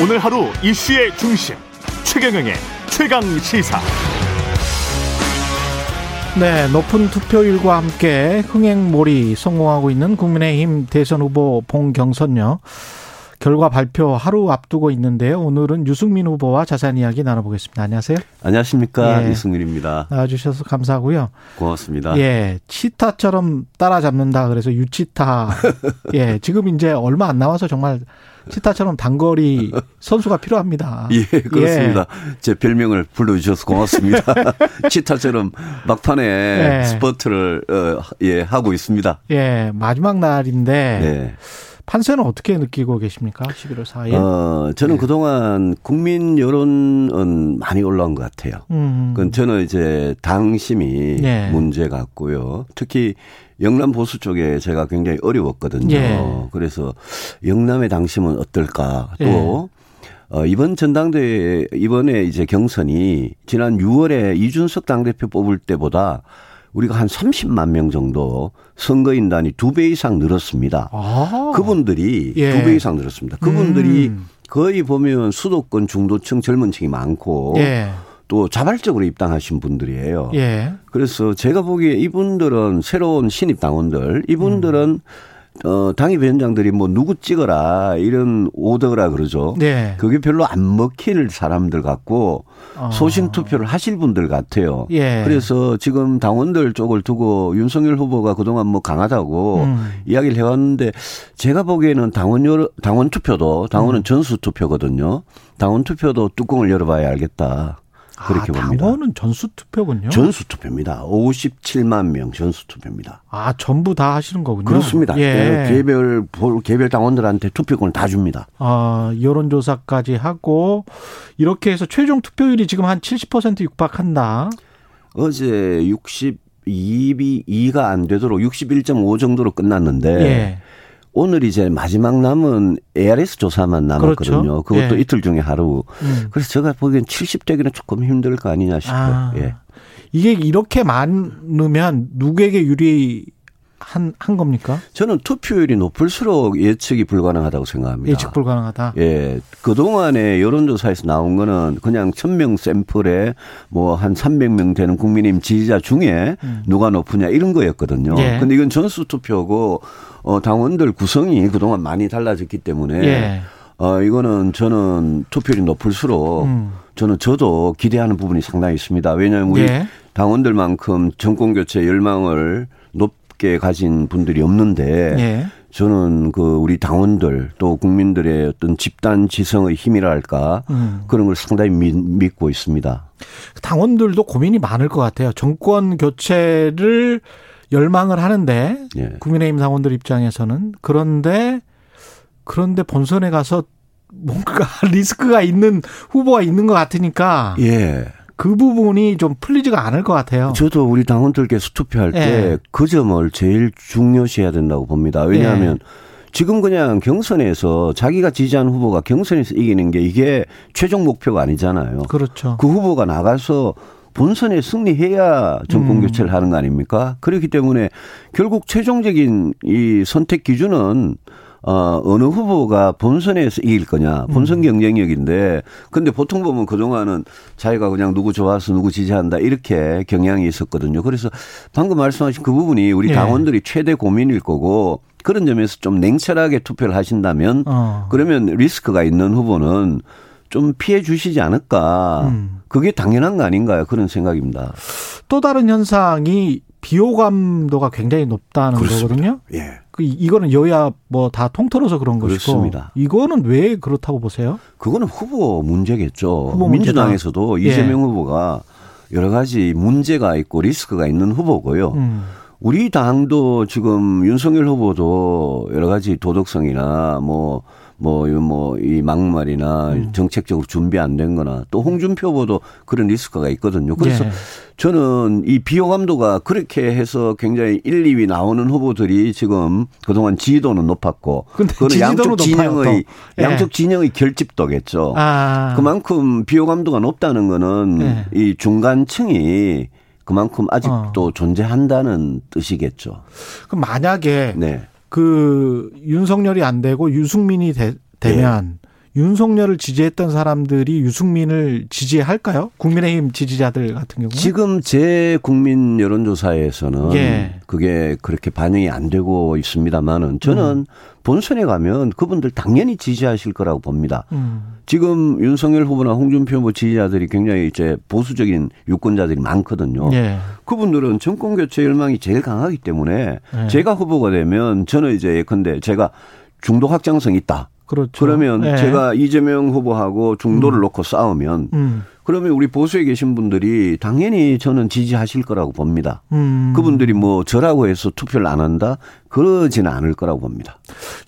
오늘 하루 이슈의 중심 최경영의 최강 시사. 네, 높은 투표율과 함께 흥행몰이 성공하고 있는 국민의힘 대선 후보 봉경선요. 결과 발표 하루 앞두고 있는데요. 오늘은 유승민 후보와 자세한 이야기 나눠보겠습니다. 안녕하세요. 안녕하십니까. 예. 유승민입니다. 나와주셔서 감사하고요. 고맙습니다. 예. 치타처럼 따라잡는다. 그래서 유치타. 예. 지금 이제 얼마 안 남아서 정말 치타처럼 단거리 선수가 필요합니다. 예, 그렇습니다. 예. 제 별명을 불러주셔서 고맙습니다. 치타처럼 막판에 예. 스포트를 어, 예, 하고 있습니다. 예, 마지막 날인데 예. 판세는 어떻게 느끼고 계십니까? 11월 4일. 어, 저는 네. 그동안 국민 여론은 많이 올라온 것 같아요. 음. 그건 저는 이제 당심이 네. 문제 같고요. 특히 영남 보수 쪽에 제가 굉장히 어려웠거든요. 예. 그래서 영남의 당심은 어떨까 또 예. 어, 이번 전당대회, 이번에 이제 경선이 지난 6월에 이준석 당대표 뽑을 때보다 우리가 한 30만 명 정도 선거인단이 두 배 이상 늘었습니다. 아. 그분들이 예. 두배 이상 늘었습니다. 그분들이 음. 거의 보면 수도권 중도층 젊은 층이 많고 예. 또 자발적으로 입당하신 분들이에요. 예. 그래서 제가 보기에 이분들은 새로운 신입 당원들 이분들은 음. 어, 당협위원장들이 뭐 누구 찍어라 이런 오더라 그러죠. 네. 그게 별로 안 먹힐 사람들 같고 어. 소신 투표를 하실 분들 같아요. 예. 그래서 지금 당원들 쪽을 두고 윤석열 후보가 그동안 뭐 강하다고 음. 이야기를 해왔는데 제가 보기에는 당원 여 당원 투표도 당원은 음. 전수 투표거든요. 당원 투표도 뚜껑을 열어봐야 알겠다. 그렇게 아, 봅니다. 당원은 전수 투표군요. 전수 투표입니다. 57만 명 전수 투표입니다. 아 전부 다 하시는 거군요. 그렇습니다. 예. 네, 개별 개별 당원들한테 투표권을 다 줍니다. 아 여론조사까지 하고 이렇게 해서 최종 투표율이 지금 한 70% 육박한다. 어제 62비 2가 안 되도록 61.5 정도로 끝났는데. 예. 오늘 이제 마지막 남은 ARS 조사만 남았거든요. 그렇죠. 그것도 예. 이틀 중에 하루. 음. 그래서 제가 보기엔 70대기는 조금 힘들 거 아니냐 싶어요. 아. 예. 이게 이렇게 많으면 누구에게 유리 한, 한 겁니까? 저는 투표율이 높을수록 예측이 불가능하다고 생각합니다. 예측 불가능하다? 예. 그동안에 여론조사에서 나온 거는 그냥 1000명 샘플에 뭐한 300명 되는 국민의힘 지지자 중에 음. 누가 높으냐 이런 거였거든요. 예. 근데 이건 전수 투표고 어, 당원들 구성이 그동안 많이 달라졌기 때문에 예. 어, 이거는 저는 투표율이 높을수록 음. 저는 저도 기대하는 부분이 상당히 있습니다. 왜냐하면 우리 예. 당원들만큼 정권 교체 열망을 높 게 가진 분들이 없는데 예. 저는 그 우리 당원들 또 국민들의 어떤 집단 지성의 힘이랄까 음. 그런 걸 상당히 믿고 있습니다. 당원들도 고민이 많을 것 같아요. 정권 교체를 열망을 하는데 예. 국민의힘 당원들 입장에서는 그런데 그런데 본선에 가서 뭔가 리스크가 있는 후보가 있는 것 같으니까 예. 그 부분이 좀 풀리지가 않을 것 같아요. 저도 우리 당원들께서 투표할 때그 예. 점을 제일 중요시해야 된다고 봅니다. 왜냐하면 예. 지금 그냥 경선에서 자기가 지지한 후보가 경선에서 이기는 게 이게 최종 목표가 아니잖아요. 그렇죠. 그 후보가 나가서 본선에 승리해야 정권 음. 교체를 하는 거 아닙니까? 그렇기 때문에 결국 최종적인 이 선택 기준은 어, 어느 후보가 본선에서 이길 거냐. 본선 음. 경쟁력인데, 근데 보통 보면 그동안은 자기가 그냥 누구 좋아서 누구 지지한다. 이렇게 경향이 있었거든요. 그래서 방금 말씀하신 그 부분이 우리 예. 당원들이 최대 고민일 거고, 그런 점에서 좀 냉철하게 투표를 하신다면, 어. 그러면 리스크가 있는 후보는 좀 피해 주시지 않을까. 음. 그게 당연한 거 아닌가요? 그런 생각입니다. 또 다른 현상이 비호감도가 굉장히 높다는 그렇습니다. 거거든요. 예. 그 이거는 여야 뭐 다 통틀어서 그런 그렇습니다. 것이고 이거는 왜 그렇다고 보세요? 그거는 후보 문제겠죠. 후보 민주당에서도 예. 이재명 후보가 여러 가지 문제가 있고 리스크가 있는 후보고요. 음. 우리 당도 지금 윤석열 후보도 여러 가지 도덕성이나 뭐 뭐, 뭐, 이 막말이나 음. 정책적으로 준비 안 된 거나 또 홍준표 후보도 그런 리스크가 있거든요. 그래서 예. 저는 이 비호감도가 그렇게 해서 굉장히 1, 2위 나오는 후보들이 지금 그동안 지지도는 높았고 그거는 양쪽 진영의 예. 양쪽 진영의 결집도겠죠. 아. 그만큼 비호감도가 높다는 거는 예. 이 중간층이 그만큼 아직도 어. 존재한다는 뜻이겠죠. 그럼 만약에 네. 그 윤석열이 안 되고 유승민이 되, 면 네. 윤석열을 지지했던 사람들이 유승민을 지지할까요? 국민의힘 지지자들 같은 경우 지금 제 국민 여론조사에서는 예. 그게 그렇게 반영이 안 되고 있습니다만은 저는 음. 본선에 가면 그분들 당연히 지지하실 거라고 봅니다. 음. 지금 윤석열 후보나 홍준표 후보 지지자들이 굉장히 이제 보수적인 유권자들이 많거든요. 예. 그분들은 정권 교체 열망이 제일 강하기 때문에 예. 제가 후보가 되면 저는 이제 예컨대 제가 중도 확장성 있다. 그렇죠. 그러면 네. 제가 이재명 후보하고 중도를 음. 놓고 싸우면 음. 그러면 우리 보수에 계신 분들이 당연히 저는 지지하실 거라고 봅니다. 음. 그분들이 뭐 저라고 해서 투표를 안 한다? 그러지는 않을 거라고 봅니다.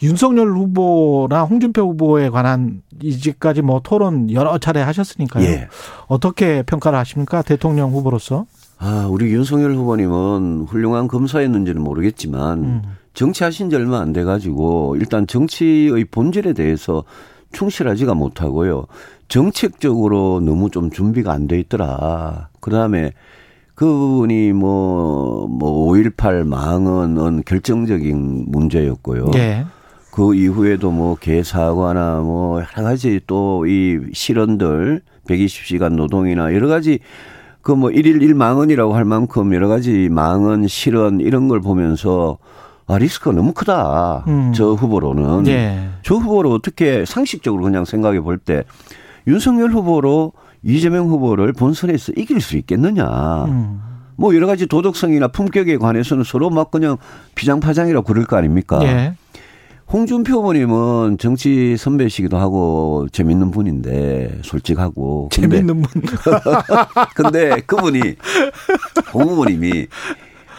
윤석열 후보나 홍준표 후보에 관한 이제까지 뭐 토론 여러 차례 하셨으니까요. 예. 어떻게 평가를 하십니까? 대통령 후보로서? 아, 우리 윤석열 후보님은 훌륭한 검사였는지는 모르겠지만 음. 정치하신 지 얼마 안 돼 가지고 일단 정치의 본질에 대해서 충실하지가 못하고요. 정책적으로 너무 좀 준비가 안 돼 있더라. 그 다음에 그분이 뭐, 뭐, 5.18 망언은 결정적인 문제였고요. 네. 그 이후에도 뭐, 개사과나 뭐, 여러 가지 또 이 실언들, 120시간 노동이나 여러 가지 그 뭐, 1일 1망언이라고 할 만큼 여러 가지 망언, 실언 이런 걸 보면서 아, 리스크가 너무 크다. 음. 저 후보로는. 네. 저 후보로 어떻게 상식적으로 그냥 생각해 볼 때 윤석열 후보로 이재명 후보를 본선에서 이길 수 있겠느냐. 음. 뭐 여러 가지 도덕성이나 품격에 관해서는 서로 막 그냥 비장파장이라고 그럴 거 아닙니까? 네. 홍준표 후보님은 정치 선배시기도 하고 재밌는 분인데 솔직하고 재밌는 분. 근데 그분이 홍 후보님이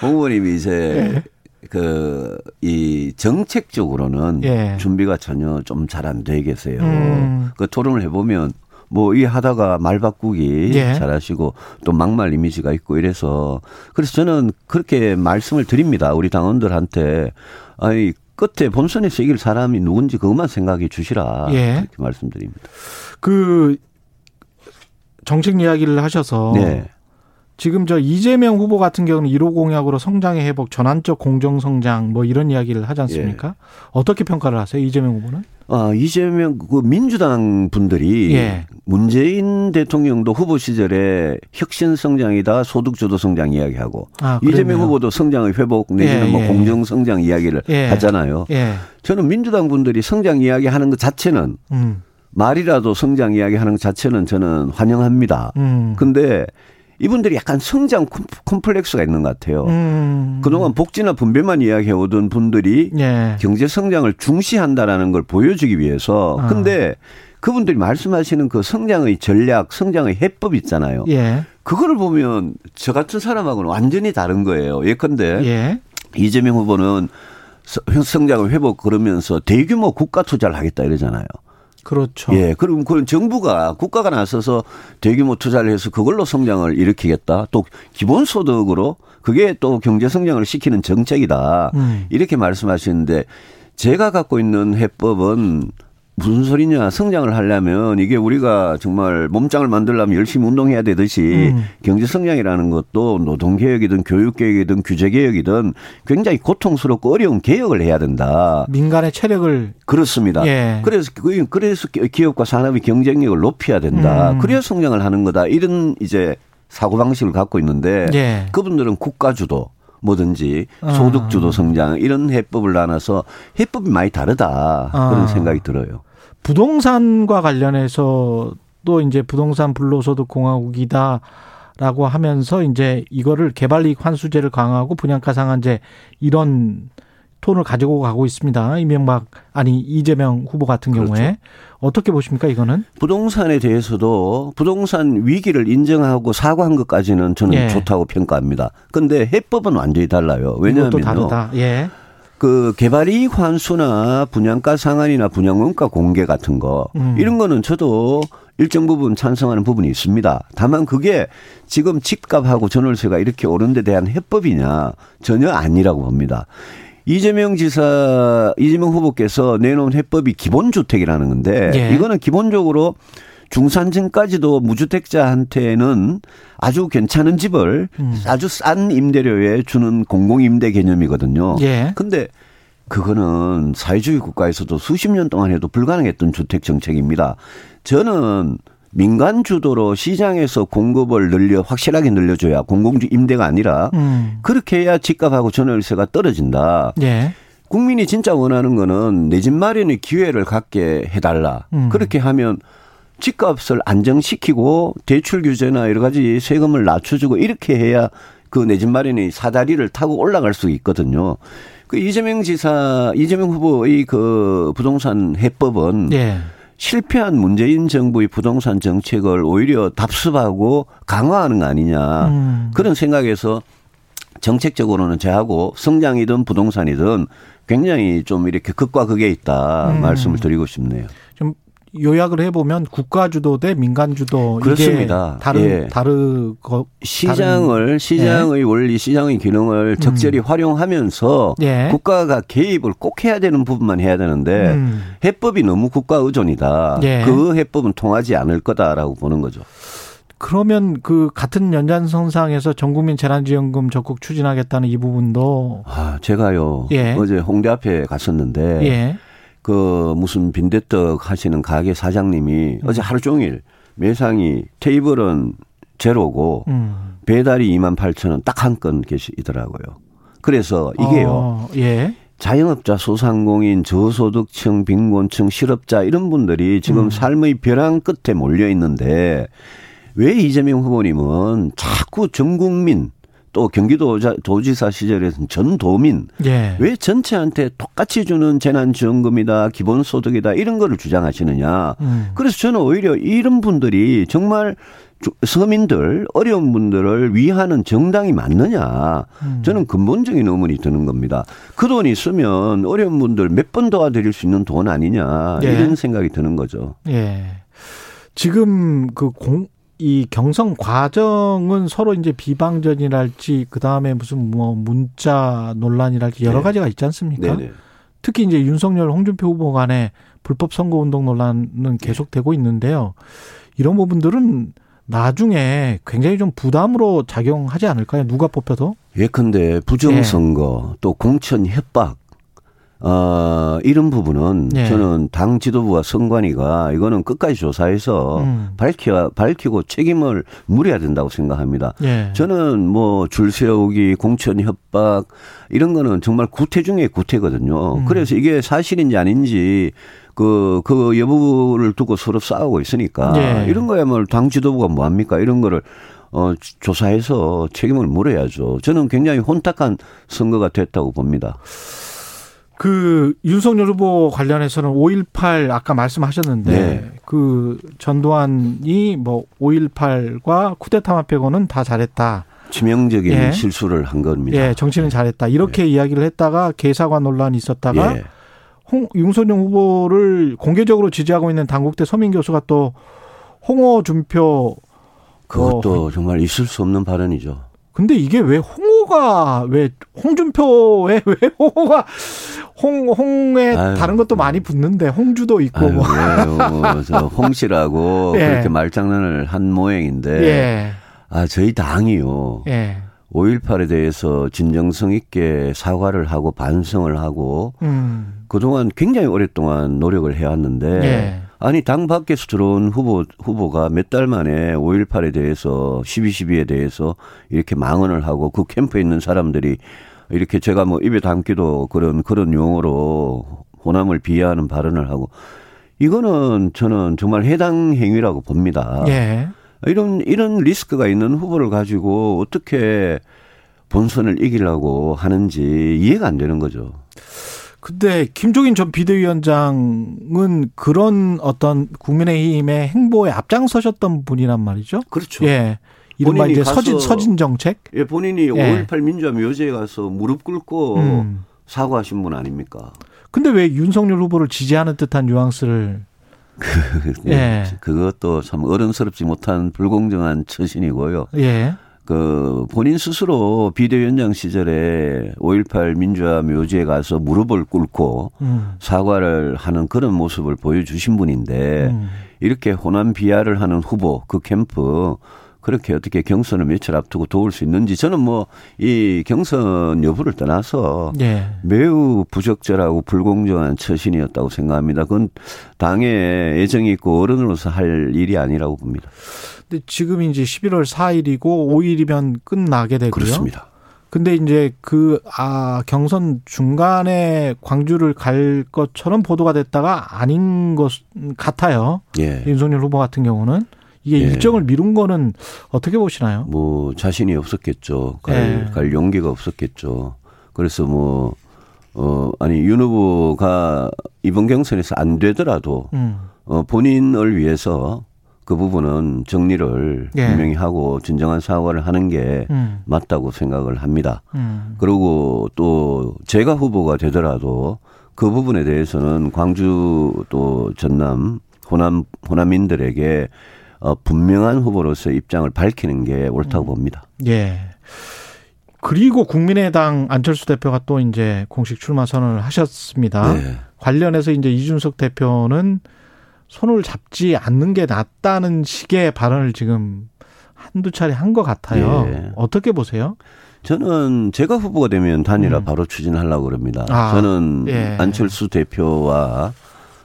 홍 후보님이 이제 네. 그 이 정책적으로는 예. 준비가 전혀 좀 잘 안 돼 계세요. 음. 그 토론을 해보면 뭐이 하다가 말 바꾸기 예. 잘하시고 또 막말 이미지가 있고 이래서 그래서 저는 그렇게 말씀을 드립니다. 우리 당원들한테 아니 끝에 본선에서 이길 사람이 누군지 그것만 생각해 주시라 예. 그렇게 말씀드립니다. 그 정책 이야기를 하셔서 네. 지금 저 이재명 후보 같은 경우는 1호 공약으로 성장의 회복, 전환적 공정 성장 뭐 이런 이야기를 하지 않습니까? 예. 어떻게 평가를 하세요, 이재명 후보는? 아, 이재명 그 민주당 분들이 예. 문재인 대통령도 후보 시절에 혁신 성장이다, 소득 주도 성장 이야기하고 아, 이재명 후보도 성장의 회복 내지는 예, 뭐 예. 공정 성장 이야기를 예. 하잖아요. 예. 저는 민주당 분들이 성장 이야기 하는 것 자체는 음. 말이라도 성장 이야기 하는 것 자체는 저는 환영합니다. 음. 근데 이분들이 약간 성장 콤플렉스가 있는 것 같아요. 음. 그동안 복지나 분배만 이야기해 오던 분들이 예. 경제 성장을 중시한다라는 걸 보여주기 위해서 아. 근데 그분들이 말씀하시는 그 성장의 전략, 성장의 해법 있잖아요. 예. 그거를 보면 저 같은 사람하고는 완전히 다른 거예요. 예컨대 예. 이재명 후보는 성장을 회복 그러면서 대규모 국가 투자를 하겠다 이러잖아요. 그렇죠. 예. 그럼 그런 정부가 국가가 나서서 대규모 투자를 해서 그걸로 성장을 일으키겠다. 또 기본 소득으로 그게 또 경제 성장을 시키는 정책이다. 음. 이렇게 말씀하시는데 제가 갖고 있는 해법은 무슨 소리냐 성장을 하려면 이게 우리가 정말 몸짱을 만들려면 열심히 운동해야 되듯이 음. 경제 성장이라는 것도 노동 개혁이든 교육 개혁이든 규제 개혁이든 굉장히 고통스럽고 어려운 개혁을 해야 된다. 민간의 체력을 그렇습니다. 예. 그래서 그, 그래서 기업과 산업의 경쟁력을 높여야 된다. 음. 그래야 성장을 하는 거다. 이런 이제 사고 방식을 갖고 있는데 예. 그분들은 국가 주도 뭐든지 아. 소득주도 성장 이런 해법을 나눠서 해법이 많이 다르다 그런 아. 생각이 들어요. 부동산과 관련해서 또 이제 부동산 불로소득 공화국이다 라고 하면서 이제 이거를 개발이익 환수제를 강화하고 분양가 상한제 이런 톤을 가지고 가고 있습니다. 이명박 아니 이재명 후보 같은 경우에 그렇죠. 어떻게 보십니까 이거는? 부동산에 대해서도 부동산 위기를 인정하고 사과한 것까지는 저는 예. 좋다고 평가합니다. 근데 해법은 완전히 달라요. 왜냐하면 예. 그 개발 이익 환수나 분양가 상한이나 분양원가 공개 같은 거 음. 이런 거는 저도 일정 부분 찬성하는 부분이 있습니다. 다만 그게 지금 집값하고 전월세가 이렇게 오른 데 대한 해법이냐 전혀 아니라고 봅니다. 이재명 지사, 이재명 후보께서 내놓은 해법이 기본주택이라는 건데 예. 이거는 기본적으로 중산층까지도 무주택자한테는 아주 괜찮은 집을 음. 아주 싼 임대료에 주는 공공임대 개념이거든요. 예. 근데 그거는 사회주의 국가에서도 수십 년 동안 해도 불가능했던 주택 정책입니다. 저는 민간 주도로 시장에서 공급을 늘려 확실하게 늘려줘야 공공주 임대가 아니라 음. 그렇게 해야 집값하고 전월세가 떨어진다. 예. 국민이 진짜 원하는 거는 내 집 마련의 기회를 갖게 해달라. 음. 그렇게 하면 집값을 안정시키고 대출 규제나 여러 가지 세금을 낮춰주고 이렇게 해야 그 내 집 마련의 사다리를 타고 올라갈 수 있거든요. 그 이재명 지사, 이재명 후보의 그 부동산 해법은 예. 실패한 문재인 정부의 부동산 정책을 오히려 답습하고 강화하는 거 아니냐. 음. 그런 생각에서 정책적으로는 제하고 성장이든 부동산이든 굉장히 좀 이렇게 극과 극에 있다 음. 말씀을 드리고 싶네요. 좀 요약을 해보면 국가 주도 대 민간 주도 그렇습니다. 다른 예. 다르거 시장을 다른, 시장의 예. 원리 시장의 기능을 적절히 음. 활용하면서 예. 국가가 개입을 꼭 해야 되는 부분만 해야 되는데 음. 해법이 너무 국가 의존이다. 예. 그 해법은 통하지 않을 거다라고 보는 거죠. 그러면 그 같은 연장선상에서 전국민 재난지원금 적극 추진하겠다는 이 부분도 아 제가요 예. 어제 홍대 앞에 갔었는데. 예. 그 무슨 빈대떡 하시는 가게 사장님이 음. 어제 하루 종일 매상이 테이블은 제로고 음. 배달이 2만 8천 원 딱 한 건 계시더라고요. 그래서 이게요. 어, 예. 자영업자, 소상공인, 저소득층, 빈곤층, 실업자 이런 분들이 지금 음. 삶의 벼랑 끝에 몰려 있는데 왜 이재명 후보님은 자꾸 전 국민 또 경기도 도지사 시절에는 전 도민 예. 왜 전체한테 똑같이 주는 재난지원금이다 기본소득이다 이런 거를 주장하시느냐. 음. 그래서 저는 오히려 이런 분들이 정말 서민들 어려운 분들을 위하는 정당이 맞느냐 음. 저는 근본적인 의문이 드는 겁니다. 그돈 있으면 어려운 분들 몇 번 도와드릴 수 있는 돈 아니냐 예. 이런 생각이 드는 거죠. 예. 지금 그 공, 이 경선 과정은 서로 이제 비방전이랄지 그 다음에 무슨 뭐 문자 논란이랄지 여러 네. 가지가 있지 않습니까? 네네. 특히 이제 윤석열, 홍준표 후보 간의 불법 선거 운동 논란은 계속되고 있는데요. 이런 부분들은 나중에 굉장히 좀 부담으로 작용하지 않을까요? 누가 뽑혀도? 예컨대 부정선거 네. 또 공천 협박 어, 이런 부분은 네. 저는 당 지도부와 선관위가 이거는 끝까지 조사해서 음. 밝혀, 밝히고 책임을 물어야 된다고 생각합니다. 네. 저는 뭐 줄 세우기, 공천 협박 이런 거는 정말 구태 중에 구태거든요. 음. 그래서 이게 사실인지 아닌지 그, 그 여부를 두고 서로 싸우고 있으니까 네. 이런 거야말로 당 지도부가 뭐 합니까? 이런 거를 어, 조사해서 책임을 물어야죠. 저는 굉장히 혼탁한 선거가 됐다고 봅니다. 그 윤석열 후보 관련해서는 5.18 아까 말씀하셨는데 네. 그 전두환이 뭐 5.18과 쿠데타만 빼고는 다 잘했다. 치명적인 예. 실수를 한 겁니다. 예, 정치는 잘했다. 이렇게 예. 이야기를 했다가 개사과 논란이 있었다가 예. 홍, 윤석열 후보를 공개적으로 지지하고 있는 당국대 서민 교수가 또 홍어 준표 그것도 어, 정말 있을 수 없는 발언이죠. 근데 이게 왜 홍어가 왜 홍준표에 왜 홍어가 홍 홍에 아유, 다른 것도 많이 붙는데 홍주도 있고 아유, 뭐. 저 홍씨라고 예. 그렇게 말장난을 한 모양인데 예. 아 저희 당이요. 예. 5.18에 대해서 진정성 있게 사과를 하고 반성을 하고 음. 그동안 굉장히 오랫동안 노력을 해왔는데 예. 아니 당 밖에서 들어온 후보 후보가 몇 달 만에 5.18에 대해서 12.12에 대해서 이렇게 망언을 하고 그 캠프에 있는 사람들이 이렇게 제가 뭐 입에 담기도 그런 그런 용어로 호남을 비하하는 발언을 하고 이거는 저는 정말 해당 행위라고 봅니다. 예. 이런 이런 리스크가 있는 후보를 가지고 어떻게 본선을 이기려고 하는지 이해가 안 되는 거죠. 근데 김종인 전 비대위원장은 그런 어떤 국민의힘의 행보에 앞장서셨던 분이란 말이죠. 그렇죠. 예. 이른바 이제 서진 서진 정책. 예, 본인이 예. 5.18 민주화 묘지에 가서 무릎 꿇고 음. 사과하신 분 아닙니까? 근데 왜 윤석열 후보를 지지하는 듯한 뉘앙스를 그, 예. 그것도 참 어른스럽지 못한 불공정한 처신이고요. 예. 그 본인 스스로 비대위원장 시절에 5.18 민주화 묘지에 가서 무릎을 꿇고 음. 사과를 하는 그런 모습을 보여주신 분인데 음. 이렇게 호남 비하를 하는 후보 그 캠프 그렇게 어떻게 경선을 며칠 앞두고 도울 수 있는지 저는 뭐 이 경선 여부를 떠나서 예. 매우 부적절하고 불공정한 처신이었다고 생각합니다. 그건 당의 애정이 있고 어른으로서 할 일이 아니라고 봅니다. 근데 지금 이제 11월 4일이고 5일이면 끝나게 되고요. 그렇습니다. 근데 이제 그, 아, 경선 중간에 광주를 갈 것처럼 보도가 됐다가 아닌 것 같아요. 예. 윤석열 후보 같은 경우는. 이게 예. 일정을 미룬 거는 어떻게 보시나요? 뭐 자신이 없었겠죠. 갈, 예. 갈 용기가 없었겠죠. 그래서 뭐, 어, 아니, 윤 후보가 이번 경선에서 안 되더라도, 음. 어, 본인을 위해서 그 부분은 정리를 예. 분명히 하고 진정한 사과를 하는 게 음. 맞다고 생각을 합니다. 음. 그리고 또 제가 후보가 되더라도 그 부분에 대해서는 광주 또 전남 호남 호남인들에게 어, 분명한 후보로서 입장을 밝히는 게 옳다고 음. 봅니다. 예. 그리고 국민의당 안철수 대표가 또 이제 공식 출마 선언을 하셨습니다. 네. 관련해서 이제 이준석 대표는 손을 잡지 않는 게 낫다는 식의 발언을 지금 한두 차례 한 것 같아요. 예. 어떻게 보세요? 저는 제가 후보가 되면 단일화 음. 바로 추진하려고 그럽니다. 아, 저는 예. 안철수 대표와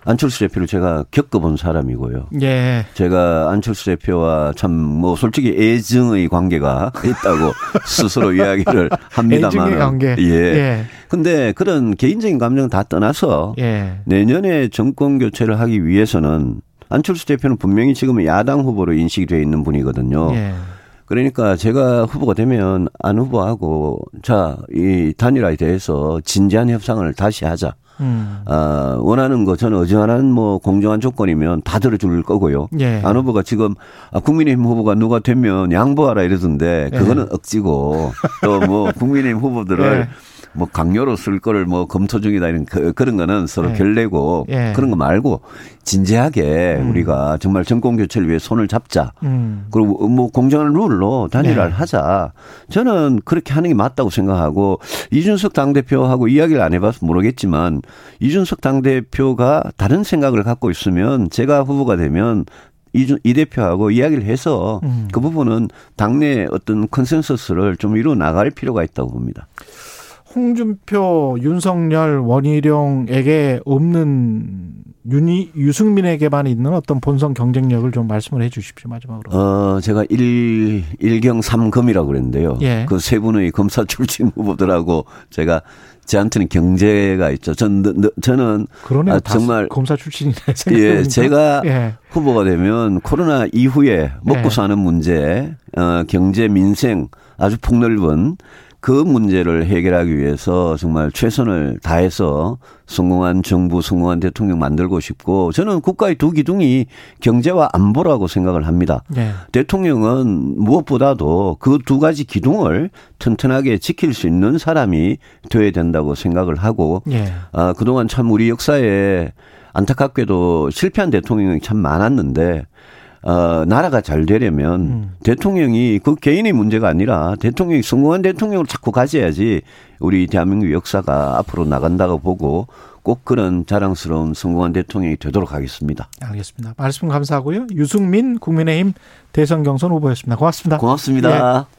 안철수 대표를 제가 겪어본 사람이고요. 예. 제가 안철수 대표와 참 뭐 솔직히 애증의 관계가 있다고 스스로 이야기를 합니다만. 애증의 관계. 예. 예. 근데 그런 개인적인 감정 다 떠나서 예. 내년에 정권 교체를 하기 위해서는 안철수 대표는 분명히 지금 야당 후보로 인식이 되어 있는 분이거든요. 예. 그러니까 제가 후보가 되면 안 후보하고 자, 이 단일화에 대해서 진지한 협상을 다시 하자. 음. 어, 원하는 거 저는 어지간한 뭐 공정한 조건이면 다 들어줄 거고요. 예. 안 후보가 지금 아, 국민의힘 후보가 누가 되면 양보하라 이러던데 그거는 예. 억지고 또 뭐 국민의힘 후보들을 예. 뭐 강요로 쓸 거를 뭐 검토 중이다 이런 그, 런 거는 서로 예. 결례고 예. 그런 거 말고 진지하게 음. 우리가 정말 정권 교체를 위해 손을 잡자. 음. 그리고 뭐 공정한 룰로 단일화를 네. 하자. 저는 그렇게 하는 게 맞다고 생각하고 이준석 당대표하고 이야기를 안 해봐서 모르겠지만 이준석 당대표가 다른 생각을 갖고 있으면 제가 후보가 되면 이, 이 대표하고 이야기를 해서 음. 그 부분은 당내 어떤 컨센서스를 좀 이루어 나갈 필요가 있다고 봅니다. 홍준표, 윤석열, 원희룡에게 없는 윤희, 유승민에게만 있는 어떤 본선 경쟁력을 좀 말씀을 해 주십시오, 마지막으로. 어, 제가 일, 일경 삼검이라고 그랬는데요. 예. 그세 분의 검사 출신 후보들하고 제가 저한테는 경제가 있죠. 전, 저는. 그러네요. 아, 정말. 검사 출신이네. 예, 제가 예. 후보가 되면 코로나 이후에 먹고 예. 사는 문제, 어, 경제, 민생 아주 폭넓은 그 문제를 해결하기 위해서 정말 최선을 다해서 성공한 정부, 성공한 대통령 만들고 싶고 저는 국가의 두 기둥이 경제와 안보라고 생각을 합니다. 네. 대통령은 무엇보다도 그 두 가지 기둥을 튼튼하게 지킬 수 있는 사람이 되어야 된다고 생각을 하고 네. 아, 그동안 참 우리 역사에 안타깝게도 실패한 대통령이 참 많았는데 어, 나라가 잘 되려면 음. 대통령이 그 개인의 문제가 아니라 대통령이 성공한 대통령을 자꾸 가져야지 우리 대한민국 역사가 앞으로 나간다고 보고 꼭 그런 자랑스러운 성공한 대통령이 되도록 하겠습니다. 알겠습니다. 말씀 감사하고요. 유승민 국민의힘 대선 경선 후보였습니다. 고맙습니다. 고맙습니다. 네.